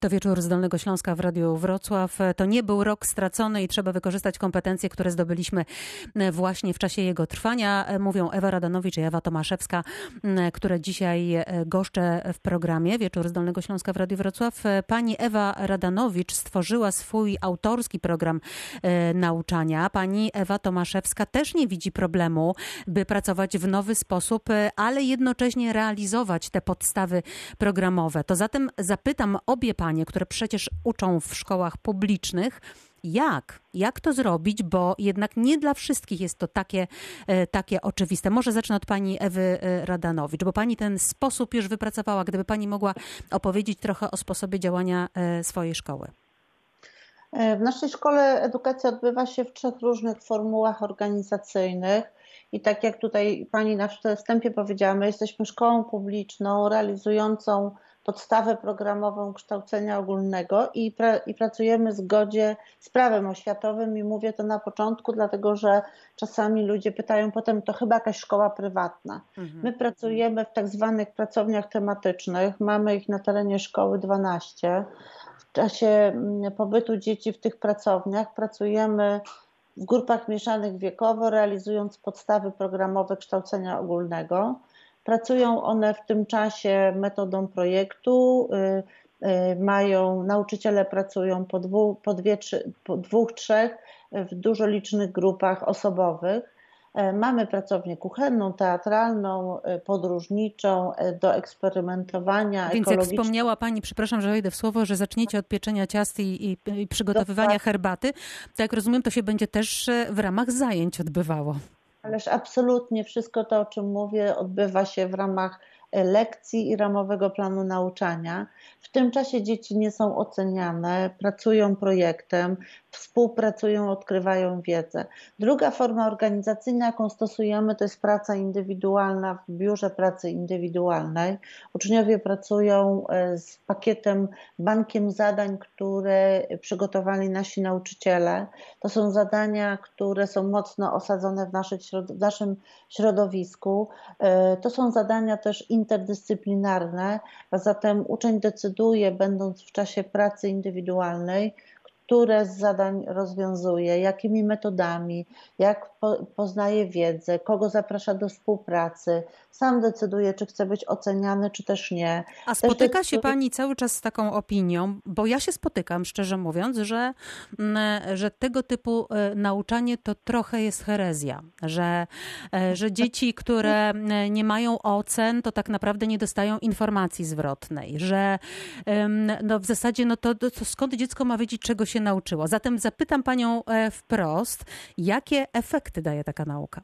To wieczór z Dolnego Śląska w Radiu Wrocław. To nie był rok stracony i trzeba wykorzystać kompetencje, które zdobyliśmy e, właśnie w czasie jego trwania. E, mówią Ewa Radanowicz i Ewa Tomaszewska, które dzisiaj e, goszczę w programie Wieczór z Dolnego Śląska w Radiu Wrocław. Pani Ewa Radanowicz stworzyła swój autorski program nauczania. Pani Ewa Tomaszewska też nie widzi problemu, by pracować w nowy sposób, ale jednocześnie realizować te podstawy programowe. To zatem zapytam obie Pani, które przecież uczą w szkołach publicznych, jak? Jak to zrobić? Bo jednak nie dla wszystkich jest to takie, e, takie oczywiste. Może zacznę od pani Ewy e, Radanowicz, bo pani ten sposób już wypracowała. Gdyby pani mogła opowiedzieć trochę o sposobie działania e, swojej szkoły. W naszej szkole edukacja odbywa się w trzech różnych formułach organizacyjnych. I tak jak tutaj pani na wstępie powiedziała, my jesteśmy szkołą publiczną realizującą podstawę programową kształcenia ogólnego i, pra, i pracujemy w zgodzie z prawem oświatowym i mówię to na początku, dlatego że czasami ludzie pytają potem, to chyba jakaś szkoła prywatna. Mhm. My pracujemy w tak zwanych pracowniach tematycznych, mamy ich na terenie szkoły 12. W czasie mm, pobytu dzieci w tych pracowniach pracujemy w grupach mieszanych wiekowo, realizując podstawy programowe kształcenia ogólnego. Pracują one w tym czasie metodą projektu. Y, y, mają, nauczyciele pracują po, dwóch, po, dwie, trzy, po dwóch, trzech w dużo licznych grupach osobowych. E, mamy pracownię kuchenną, teatralną, e, podróżniczą, e, do eksperymentowania. Więc jak wspomniała Pani, przepraszam, że wejdę w słowo, że zaczniecie od pieczenia ciast i, i, i przygotowywania Dokładnie. herbaty, to jak rozumiem, to się będzie też w ramach zajęć odbywało. Ależ absolutnie wszystko to, o czym mówię, odbywa się w ramach lekcji i ramowego planu nauczania. W tym czasie dzieci nie są oceniane, pracują projektem, współpracują, odkrywają wiedzę. Druga forma organizacyjna, jaką stosujemy, to jest praca indywidualna w biurze pracy indywidualnej. Uczniowie pracują e, z pakietem, bankiem zadań, które przygotowali nasi nauczyciele. To są zadania, które są mocno osadzone w, naszych, w naszym środowisku. E, to są zadania też interdyscyplinarne, a zatem uczeń decyduje, będąc w czasie pracy indywidualnej, które z zadań rozwiązuje, jakimi metodami, jak po, poznaje wiedzę, kogo zaprasza do współpracy. Sam decyduje, czy chce być oceniany, czy też nie. A spotyka się Pani cały czas z taką opinią, bo ja się spotykam, szczerze mówiąc, że, mm, że tego typu e, nauczanie to trochę jest herezja, że, e, że dzieci, które mm, nie mają ocen, to tak naprawdę nie dostają informacji zwrotnej, że no w zasadzie no to, to skąd dziecko ma wiedzieć, czego się nauczyło. Zatem zapytam Panią e, wprost, jakie efekty daje taka nauka?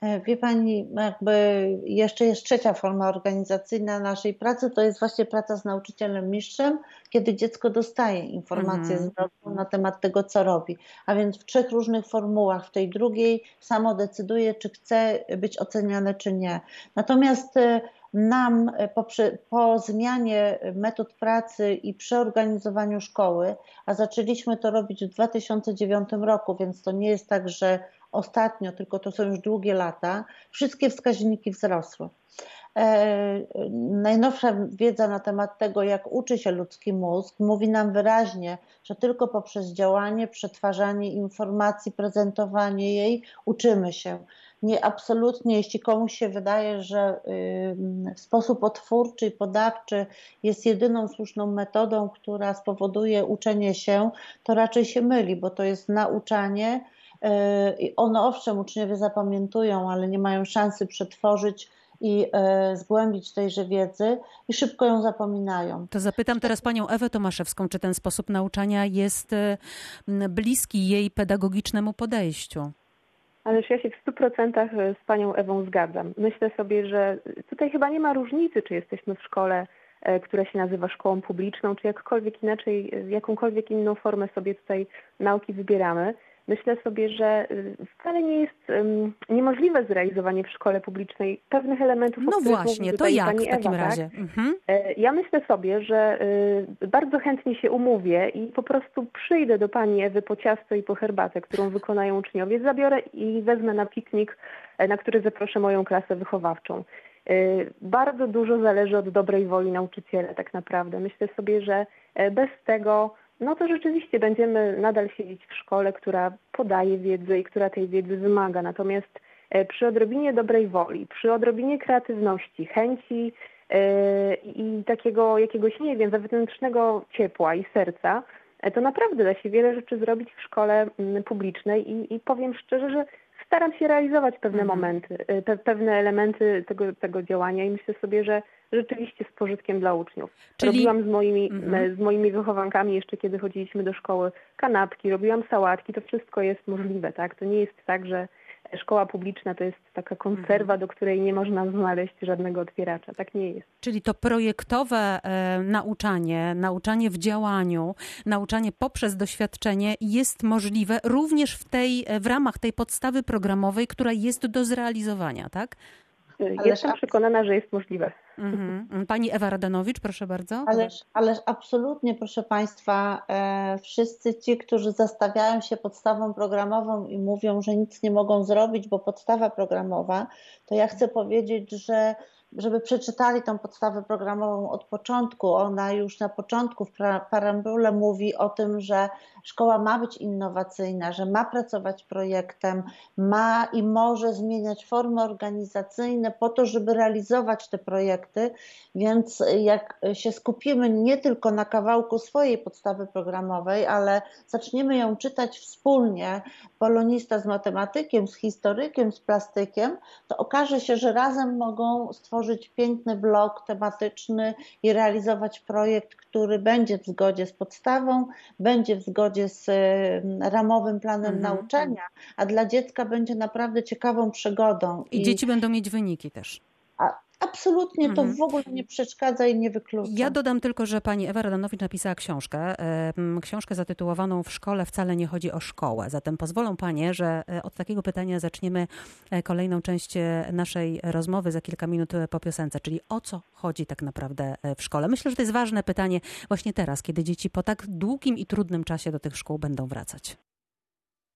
E, wie Pani, jakby jeszcze jest trzecia forma organizacyjna naszej pracy, to jest właśnie praca z nauczycielem mistrzem, kiedy dziecko dostaje informacje mm na temat tego, co robi. A więc w trzech różnych formułach. W tej drugiej samo decyduje, czy chce być oceniane, czy nie. Natomiast e, nam e, po, po zmianie metod pracy i przeorganizowaniu szkoły, a zaczęliśmy to robić w 2009 roku, więc to nie jest tak, że ostatnio, tylko to są już długie lata, wszystkie wskaźniki wzrosły. E, najnowsza wiedza na temat tego, jak uczy się ludzki mózg, mówi nam wyraźnie, że tylko poprzez działanie, przetwarzanie informacji, prezentowanie jej uczymy się. Nie absolutnie, jeśli komuś się wydaje, że w sposób otwórczy i podawczy jest jedyną słuszną metodą, która spowoduje uczenie się, to raczej się myli, bo to jest nauczanie. Y, ono owszem, uczniowie zapamiętują, ale nie mają szansy przetworzyć i e, zgłębić tejże wiedzy i szybko ją zapominają. To zapytam teraz panią Ewę Tomaszewską, czy ten sposób nauczania jest e, bliski jej pedagogicznemu podejściu? Ależ ja się w stu procentach e, z panią Ewą zgadzam. Myślę sobie, że tutaj chyba nie ma różnicy, czy jesteśmy w szkole, która się nazywa szkołą publiczną, czy jakkolwiek inaczej, jakąkolwiek inną formę sobie tutaj nauki wybieramy myślę sobie, że y, wcale nie jest um, niemożliwe zrealizowanie w szkole publicznej pewnych elementów. No właśnie, to jak w takim Ewa, razie? Tak? Mhm. E, ja myślę sobie, że y, bardzo chętnie się umówię i po prostu przyjdę do pani Ewy po ciasto i po herbatę, którą wykonają uczniowie, zabiorę i wezmę na piknik, e, na który zaproszę moją klasę wychowawczą. Bardzo dużo zależy od dobrej woli nauczyciela tak naprawdę. Myślę sobie, że bez tego no to rzeczywiście będziemy nadal siedzieć w szkole, która podaje wiedzę i która tej wiedzy wymaga. Natomiast przy odrobinie dobrej woli, przy odrobinie kreatywności, chęci i takiego jakiegoś, nie wiem, wewnętrznego ciepła i serca, to naprawdę da się wiele rzeczy zrobić w szkole mm, publicznej i, i powiem szczerze, że staram się realizować pewne mhm. momenty, y, pe, pewne elementy tego, tego działania i myślę sobie, że rzeczywiście z pożytkiem dla uczniów. Czyli... Robiłam z moimi, mhm. z moimi wychowankami jeszcze kiedy chodziliśmy do szkoły kanapki, robiłam sałatki, to wszystko jest możliwe, tak? To nie jest tak, że szkoła publiczna to jest taka konserwa, do której nie można znaleźć żadnego otwieracza. Tak nie jest. Czyli to projektowe e, nauczanie, nauczanie w działaniu, nauczanie poprzez doświadczenie jest możliwe również w, tej, w ramach tej podstawy programowej, która jest do zrealizowania, tak? Jestem przekonana, że jest możliwe. Mhm. Pani Ewa Radanowicz, proszę bardzo. Ależ, ależ absolutnie, proszę Państwa, e, wszyscy ci, którzy zastawiają się podstawą programową i mówią, że nic nie mogą zrobić, bo podstawa programowa, to ja chcę powiedzieć, że żeby przeczytali tą podstawę programową od początku. Ona już na początku w parambule mówi o tym, że szkoła ma być innowacyjna, że ma pracować projektem, ma i może zmieniać formy organizacyjne po to, żeby realizować te projekty. Więc jak się skupimy nie tylko na kawałku swojej podstawy programowej, ale zaczniemy ją czytać wspólnie, polonista z matematykiem, z historykiem, z plastykiem, to okaże się, że razem mogą stworzyć stworzyć piękny blok tematyczny i realizować projekt, który będzie w zgodzie z podstawą, będzie w zgodzie z ramowym planem mhm. nauczania, a dla dziecka będzie naprawdę ciekawą przygodą. I, I dzieci będą mieć wyniki też. Absolutnie to mhm. w ogóle nie przeszkadza i nie wyklucza. Ja dodam tylko, że pani Ewa Radanowicz napisała książkę. Książkę zatytułowaną W szkole wcale nie chodzi o szkołę. Zatem pozwolą panie, że e, od takiego pytania zaczniemy e, kolejną część e, naszej rozmowy za kilka minut po piosence, czyli o co chodzi tak naprawdę w szkole. Myślę, że to jest ważne pytanie właśnie teraz, kiedy dzieci po tak długim i trudnym czasie do tych szkół będą wracać.